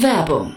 Werbung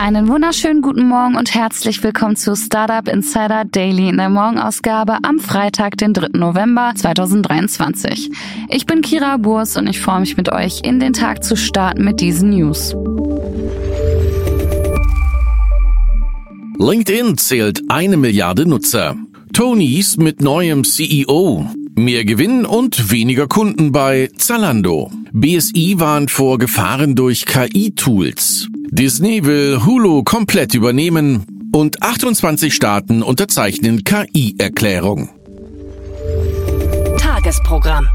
Einen wunderschönen guten Morgen und herzlich willkommen zu Startup Insider Daily in der Morgenausgabe am Freitag, den 3. November 2023. Ich bin Kira Burs und ich freue mich mit euch in den Tag zu starten mit diesen News. LinkedIn zählt eine Milliarde Nutzer. Tonys mit neuem CEO. Mehr Gewinn und weniger Kunden bei Zalando. BSI warnt vor Gefahren durch KI-Tools. Disney will Hulu komplett übernehmen und 28 Staaten unterzeichnen KI-Erklärung. Tagesprogramm.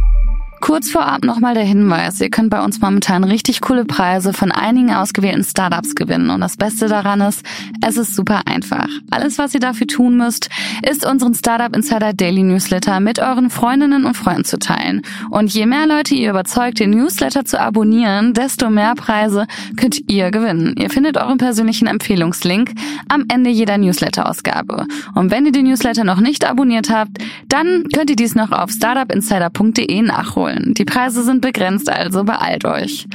Kurz vorab nochmal der Hinweis, ihr könnt bei uns momentan richtig coole Preise von einigen ausgewählten Startups gewinnen. Und das Beste daran ist, es ist super einfach. Alles, was ihr dafür tun müsst, ist unseren Startup Insider Daily Newsletter mit euren Freundinnen und Freunden zu teilen. Und je mehr Leute ihr überzeugt, den Newsletter zu abonnieren, desto mehr Preise könnt ihr gewinnen. Ihr findet euren persönlichen Empfehlungslink am Ende jeder Newsletter-Ausgabe. Und wenn ihr den Newsletter noch nicht abonniert habt, dann könnt ihr dies noch auf startupinsider.de nachholen wollen. Die Preise sind begrenzt, also beeilt euch.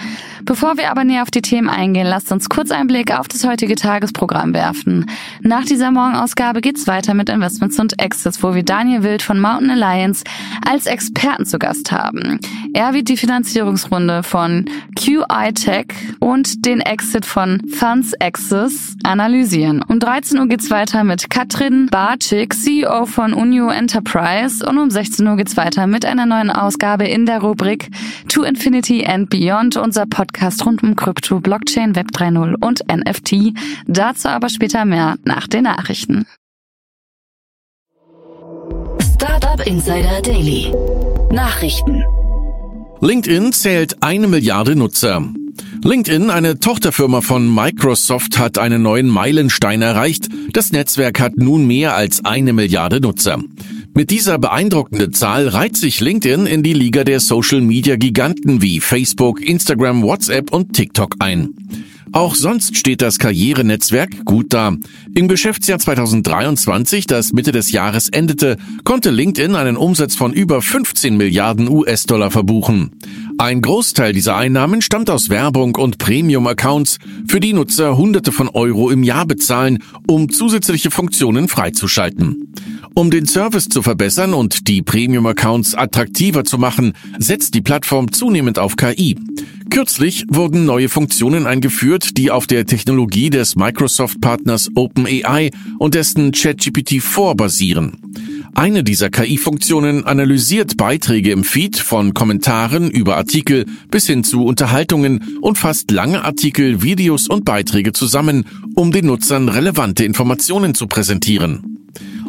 Bevor wir aber näher auf die Themen eingehen, lasst uns kurz einen Blick auf das heutige Tagesprogramm werfen. Nach dieser Morgenausgabe geht's weiter mit Investments und Exits, wo wir Daniel Wild von Mountain Alliance als Experten zu Gast haben. Er wird die Finanzierungsrunde von QI Tech und den Exit von Funds Access analysieren. Um 13 Uhr geht's weiter mit Katrin Barczyk, CEO von Unio Enterprise und um 16 Uhr geht's weiter mit einer neuen Ausgabe in der Rubrik To Infinity and Beyond, unser Podcast rund um Krypto, Blockchain, Web 3.0 und NFT. Dazu aber später mehr nach den Nachrichten. Startup Insider Daily. Nachrichten. LinkedIn zählt eine Milliarde Nutzer. LinkedIn, eine Tochterfirma von Microsoft, hat einen neuen Meilenstein erreicht. Das Netzwerk hat nun mehr als eine Milliarde Nutzer. Mit dieser beeindruckenden Zahl reiht sich LinkedIn in die Liga der Social-Media-Giganten wie Facebook, Instagram, WhatsApp und TikTok ein. Auch sonst steht das Karrierenetzwerk gut da. Im Geschäftsjahr 2023, das Mitte des Jahres endete, konnte LinkedIn einen Umsatz von über 15 Milliarden US-Dollar verbuchen. Ein Großteil dieser Einnahmen stammt aus Werbung und Premium-Accounts, für die Nutzer Hunderte von Euro im Jahr bezahlen, um zusätzliche Funktionen freizuschalten. Um den Service zu verbessern und die Premium-Accounts attraktiver zu machen, setzt die Plattform zunehmend auf KI. Kürzlich wurden neue Funktionen eingeführt, die auf der Technologie des Microsoft-Partners OpenAI und dessen ChatGPT-4 basieren. Eine dieser KI-Funktionen analysiert Beiträge im Feed von Kommentaren über Artikel bis hin zu Unterhaltungen und fasst lange Artikel, Videos und Beiträge zusammen, um den Nutzern relevante Informationen zu präsentieren.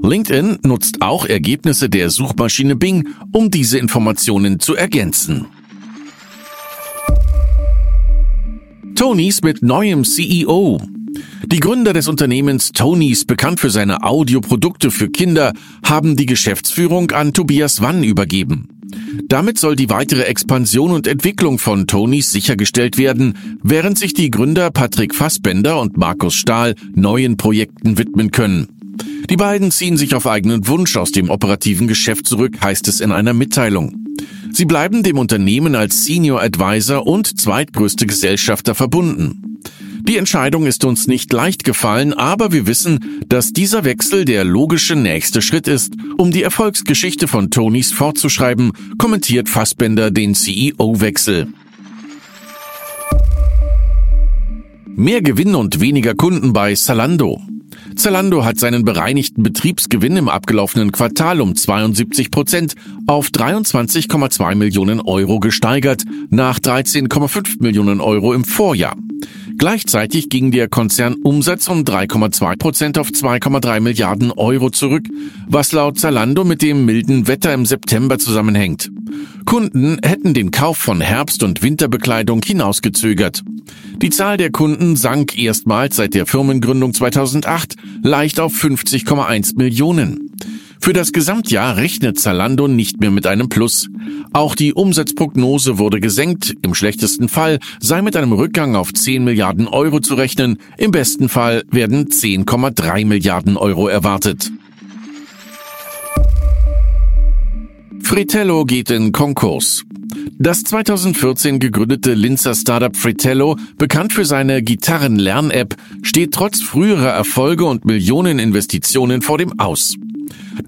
LinkedIn nutzt auch Ergebnisse der Suchmaschine Bing, um diese Informationen zu ergänzen. Tonys mit neuem CEO. Die Gründer des Unternehmens Tonys, bekannt für seine Audioprodukte für Kinder, haben die Geschäftsführung an Tobias Wann übergeben. Damit soll die weitere Expansion und Entwicklung von Tonys sichergestellt werden, während sich die Gründer Patrick Fassbender und Markus Stahl neuen Projekten widmen können. Die beiden ziehen sich auf eigenen Wunsch aus dem operativen Geschäft zurück, heißt es in einer Mitteilung. Sie bleiben dem Unternehmen als Senior Advisor und zweitgrößte Gesellschafter verbunden. Die Entscheidung ist uns nicht leicht gefallen, aber wir wissen, dass dieser Wechsel der logische nächste Schritt ist, um die Erfolgsgeschichte von Tonys fortzuschreiben, kommentiert Fassbender den CEO-Wechsel. Mehr Gewinn und weniger Kunden bei Salando. Zalando hat seinen bereinigten Betriebsgewinn im abgelaufenen Quartal um 72 Prozent auf 23,2 Millionen Euro gesteigert, nach 13,5 Millionen Euro im Vorjahr. Gleichzeitig ging der Konzernumsatz um 3,2 Prozent auf 2,3 Milliarden Euro zurück, was laut Zalando mit dem milden Wetter im September zusammenhängt. Kunden hätten den Kauf von Herbst- und Winterbekleidung hinausgezögert. Die Zahl der Kunden sank erstmals seit der Firmengründung 2008 leicht auf 50,1 Millionen. Für das Gesamtjahr rechnet Zalando nicht mehr mit einem Plus. Auch die Umsatzprognose wurde gesenkt. Im schlechtesten Fall sei mit einem Rückgang auf 10 Milliarden Euro zu rechnen. Im besten Fall werden 10,3 Milliarden Euro erwartet. Fritello geht in Konkurs. Das 2014 gegründete Linzer Startup Fritello, bekannt für seine Gitarrenlern-App, steht trotz früherer Erfolge und Millioneninvestitionen vor dem Aus.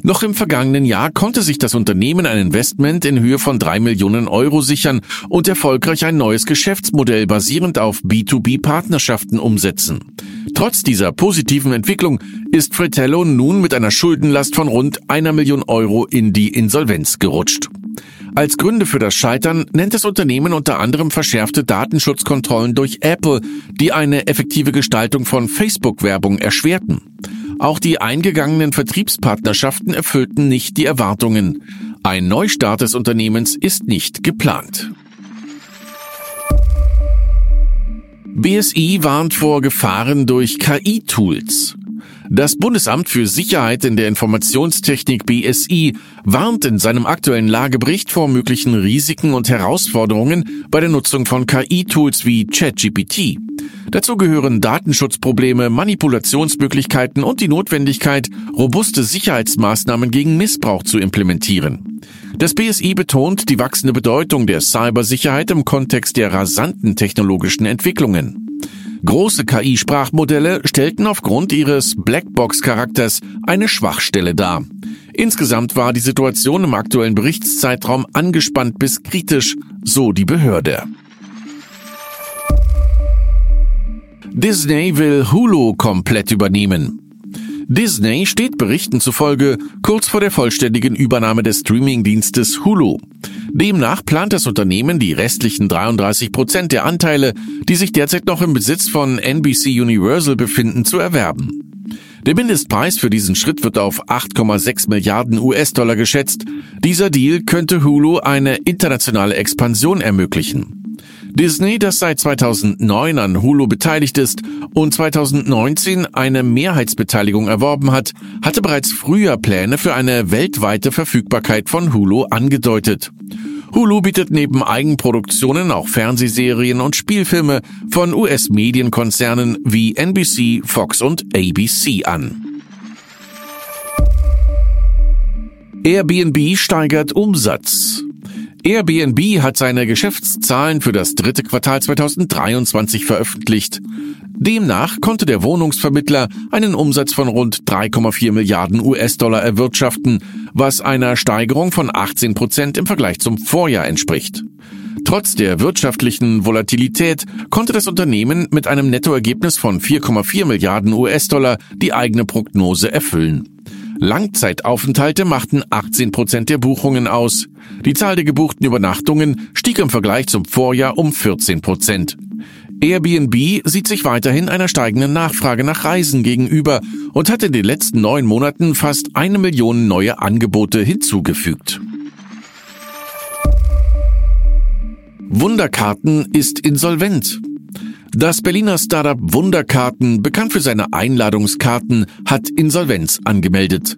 Noch im vergangenen Jahr konnte sich das Unternehmen ein Investment in Höhe von drei Millionen Euro sichern und erfolgreich ein neues Geschäftsmodell basierend auf B2B-Partnerschaften umsetzen. Trotz dieser positiven Entwicklung ist Fratello nun mit einer Schuldenlast von rund einer Million Euro in die Insolvenz gerutscht. Als Gründe für das Scheitern nennt das Unternehmen unter anderem verschärfte Datenschutzkontrollen durch Apple, die eine effektive Gestaltung von Facebook-Werbung erschwerten. Auch die eingegangenen Vertriebspartnerschaften erfüllten nicht die Erwartungen. Ein Neustart des Unternehmens ist nicht geplant. BSI warnt vor Gefahren durch KI-Tools. Das Bundesamt für Sicherheit in der Informationstechnik BSI warnt in seinem aktuellen Lagebericht vor möglichen Risiken und Herausforderungen bei der Nutzung von KI-Tools wie ChatGPT. Dazu gehören Datenschutzprobleme, Manipulationsmöglichkeiten und die Notwendigkeit, robuste Sicherheitsmaßnahmen gegen Missbrauch zu implementieren. Das BSI betont die wachsende Bedeutung der Cybersicherheit im Kontext der rasanten technologischen Entwicklungen. Große KI-Sprachmodelle stellten aufgrund ihres Blackbox-Charakters eine Schwachstelle dar. Insgesamt war die Situation im aktuellen Berichtszeitraum angespannt bis kritisch, so die Behörde. Disney will Hulu komplett übernehmen. Disney steht Berichten zufolge kurz vor der vollständigen Übernahme des Streamingdienstes Hulu. Demnach plant das Unternehmen die restlichen 33 Prozent der Anteile, die sich derzeit noch im Besitz von NBC Universal befinden, zu erwerben. Der Mindestpreis für diesen Schritt wird auf 8,6 Milliarden US-Dollar geschätzt. Dieser Deal könnte Hulu eine internationale Expansion ermöglichen. Disney, das seit 2009 an Hulu beteiligt ist und 2019 eine Mehrheitsbeteiligung erworben hat, hatte bereits früher Pläne für eine weltweite Verfügbarkeit von Hulu angedeutet. Hulu bietet neben Eigenproduktionen auch Fernsehserien und Spielfilme von US-Medienkonzernen wie NBC, Fox und ABC an. Airbnb steigert Umsatz. Airbnb hat seine Geschäftszahlen für das dritte Quartal 2023 veröffentlicht. Demnach konnte der Wohnungsvermittler einen Umsatz von rund 3,4 Milliarden US-Dollar erwirtschaften, was einer Steigerung von 18 Prozent im Vergleich zum Vorjahr entspricht. Trotz der wirtschaftlichen Volatilität konnte das Unternehmen mit einem Nettoergebnis von 4,4 Milliarden US-Dollar die eigene Prognose erfüllen. Langzeitaufenthalte machten 18 Prozent der Buchungen aus. Die Zahl der gebuchten Übernachtungen stieg im Vergleich zum Vorjahr um 14 Prozent. Airbnb sieht sich weiterhin einer steigenden Nachfrage nach Reisen gegenüber und hat in den letzten neun Monaten fast eine Million neue Angebote hinzugefügt. Wunderkarten ist insolvent. Das Berliner Startup Wunderkarten, bekannt für seine Einladungskarten, hat Insolvenz angemeldet.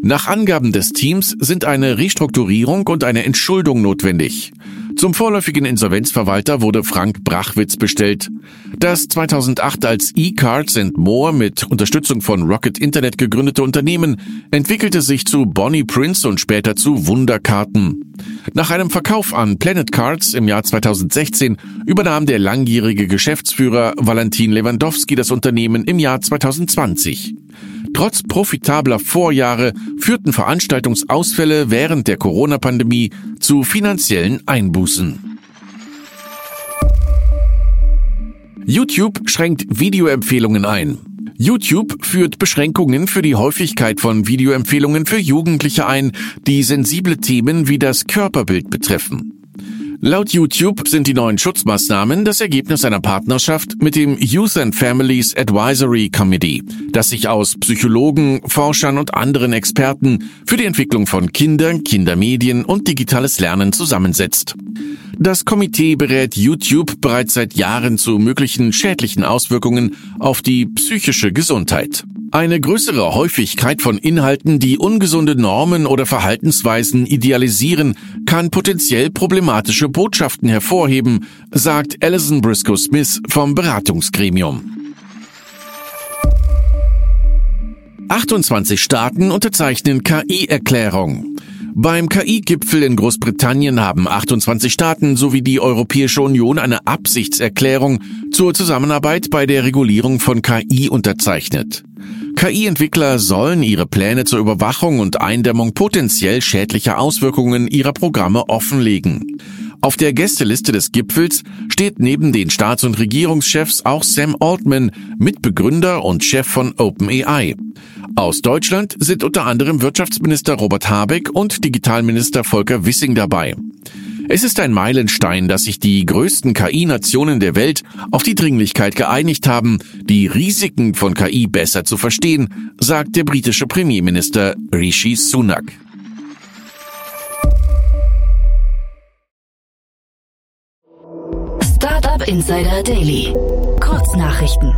Nach Angaben des Teams sind eine Restrukturierung und eine Entschuldung notwendig. Zum vorläufigen Insolvenzverwalter wurde Frank Brachwitz bestellt. Das 2008 als E-Cards and More mit Unterstützung von Rocket Internet gegründete Unternehmen entwickelte sich zu Bonnie Prince und später zu Wunderkarten. Nach einem Verkauf an Planet Cards im Jahr 2016 übernahm der langjährige Geschäftsführer Valentin Lewandowski das Unternehmen im Jahr 2020. Trotz profitabler Vorjahre führten Veranstaltungsausfälle während der Corona-Pandemie zu finanziellen Einbußen. YouTube schränkt Videoempfehlungen ein. YouTube führt Beschränkungen für die Häufigkeit von Videoempfehlungen für Jugendliche ein, die sensible Themen wie das Körperbild betreffen. Laut YouTube sind die neuen Schutzmaßnahmen das Ergebnis einer Partnerschaft mit dem Youth and Families Advisory Committee, das sich aus Psychologen, Forschern und anderen Experten für die Entwicklung von Kindern, Kindermedien und digitales Lernen zusammensetzt. Das Komitee berät YouTube bereits seit Jahren zu möglichen schädlichen Auswirkungen auf die psychische Gesundheit. Eine größere Häufigkeit von Inhalten, die ungesunde Normen oder Verhaltensweisen idealisieren, kann potenziell problematische Botschaften hervorheben, sagt Alison Briscoe Smith vom Beratungsgremium. 28 Staaten unterzeichnen KI-Erklärung. Beim KI-Gipfel in Großbritannien haben 28 Staaten sowie die Europäische Union eine Absichtserklärung zur Zusammenarbeit bei der Regulierung von KI unterzeichnet. KI-Entwickler sollen ihre Pläne zur Überwachung und Eindämmung potenziell schädlicher Auswirkungen ihrer Programme offenlegen. Auf der Gästeliste des Gipfels steht neben den Staats- und Regierungschefs auch Sam Altman, Mitbegründer und Chef von OpenAI. Aus Deutschland sind unter anderem Wirtschaftsminister Robert Habeck und Digitalminister Volker Wissing dabei. Es ist ein Meilenstein, dass sich die größten KI-Nationen der Welt auf die Dringlichkeit geeinigt haben, die Risiken von KI besser zu verstehen, sagt der britische Premierminister Rishi Sunak. Startup Insider Daily. Kurznachrichten.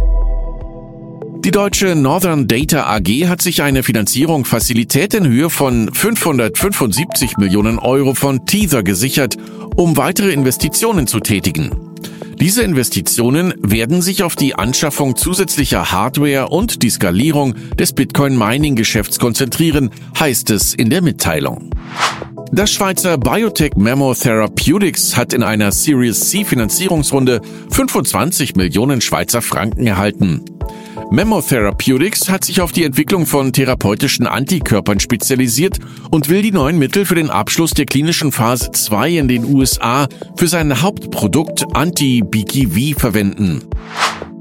Die deutsche Northern Data AG hat sich eine Finanzierung-Fazilität in Höhe von 575 Millionen Euro von Teether gesichert, um weitere Investitionen zu tätigen. Diese Investitionen werden sich auf die Anschaffung zusätzlicher Hardware und die Skalierung des Bitcoin-Mining-Geschäfts konzentrieren, heißt es in der Mitteilung. Das Schweizer Biotech Memo Therapeutics hat in einer Series C Finanzierungsrunde 25 Millionen Schweizer Franken erhalten. Memo Therapeutics hat sich auf die Entwicklung von therapeutischen Antikörpern spezialisiert und will die neuen Mittel für den Abschluss der klinischen Phase 2 in den USA für sein Hauptprodukt Anti-BKV verwenden.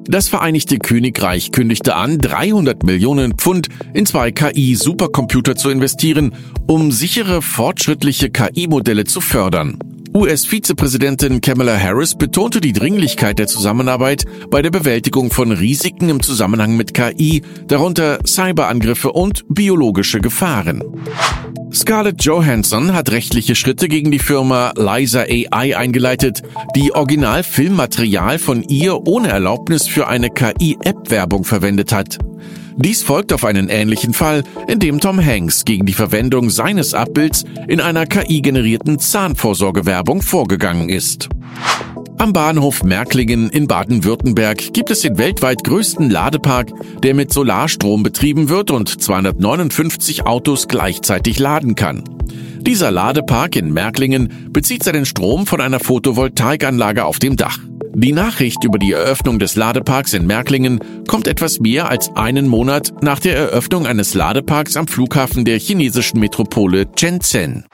Das Vereinigte Königreich kündigte an, 300 Millionen Pfund in zwei KI-Supercomputer zu investieren, um sichere, fortschrittliche KI-Modelle zu fördern. US-Vizepräsidentin Kamala Harris betonte die Dringlichkeit der Zusammenarbeit bei der Bewältigung von Risiken im Zusammenhang mit KI, darunter Cyberangriffe und biologische Gefahren. Scarlett Johansson hat rechtliche Schritte gegen die Firma Liza AI eingeleitet, die Original-Filmmaterial von ihr ohne Erlaubnis für eine KI-App-Werbung verwendet hat. Dies folgt auf einen ähnlichen Fall, in dem Tom Hanks gegen die Verwendung seines Abbilds in einer KI-generierten Zahnvorsorgewerbung vorgegangen ist. Am Bahnhof Märklingen in Baden-Württemberg gibt es den weltweit größten Ladepark, der mit Solarstrom betrieben wird und 259 Autos gleichzeitig laden kann. Dieser Ladepark in Märklingen bezieht seinen Strom von einer Photovoltaikanlage auf dem Dach. Die Nachricht über die Eröffnung des Ladeparks in Märklingen kommt etwas mehr als einen Monat nach der Eröffnung eines Ladeparks am Flughafen der chinesischen Metropole Shenzhen.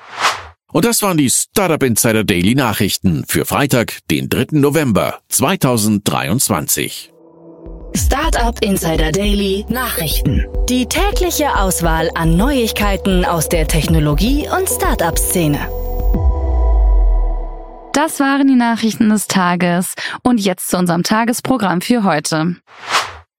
Und das waren die Startup Insider Daily Nachrichten für Freitag, den 3. November 2023. Startup Insider Daily Nachrichten. Die tägliche Auswahl an Neuigkeiten aus der Technologie- und Startup-Szene. Das waren die Nachrichten des Tages und jetzt zu unserem Tagesprogramm für heute.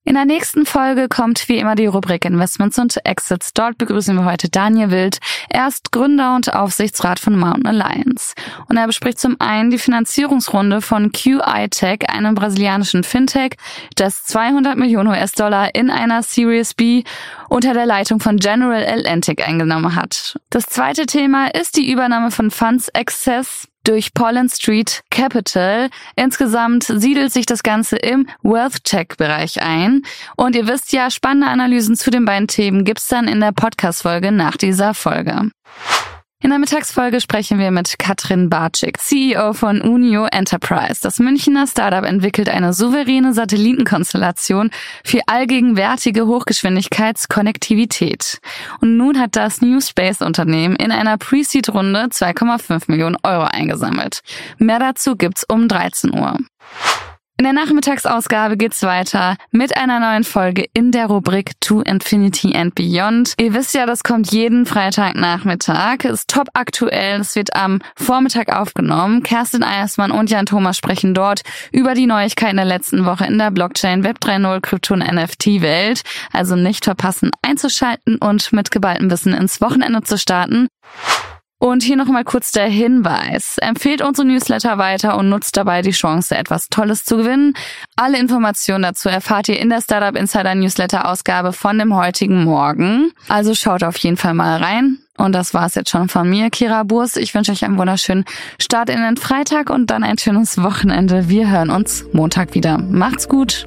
In der nächsten Folge kommt wie immer die Rubrik Investments und Exits. Dort begrüßen wir heute Daniel Wild. Er ist Gründer und Aufsichtsrat von Mountain Alliance. Und er bespricht zum einen die Finanzierungsrunde von QI Tech, einem brasilianischen Fintech, das 200 Millionen US-Dollar in einer Series B unter der Leitung von General Atlantic eingenommen hat. Das zweite Thema ist die Übernahme von Funds Access durch Pollen Street Capital. Insgesamt siedelt sich das Ganze im Wealth Tech Bereich ein. Und ihr wisst ja, spannende Analysen zu den beiden Themen gibt's dann in der Podcast-Folge nach dieser Folge. In der Mittagsfolge sprechen wir mit Katrin Barczyk, CEO von Unio Enterprise. Das Münchner Startup entwickelt eine souveräne Satellitenkonstellation für allgegenwärtige Hochgeschwindigkeitskonnektivität. Und nun hat das New Space Unternehmen in einer Pre-Seed-Runde 2,5 Millionen Euro eingesammelt. Mehr dazu gibt's um 13 Uhr. In der Nachmittagsausgabe geht's weiter mit einer neuen Folge in der Rubrik To Infinity and Beyond. Ihr wisst ja, das kommt jeden Freitagnachmittag, ist top aktuell, es wird am Vormittag aufgenommen. Kerstin Eiersmann und Jan Thomas sprechen dort über die Neuigkeiten der letzten Woche in der Blockchain, Web 3.0, Krypto und NFT-Welt. Also nicht verpassen einzuschalten und mit geballtem Wissen ins Wochenende zu starten. Und hier nochmal kurz der Hinweis. Empfehlt unsere Newsletter weiter und nutzt dabei die Chance, etwas Tolles zu gewinnen. Alle Informationen dazu erfahrt ihr in der Startup Insider Newsletter Ausgabe von dem heutigen Morgen. Also schaut auf jeden Fall mal rein. Und das war's jetzt schon von mir, Kira Burs. Ich wünsche euch einen wunderschönen Start in den Freitag und dann ein schönes Wochenende. Wir hören uns Montag wieder. Macht's gut.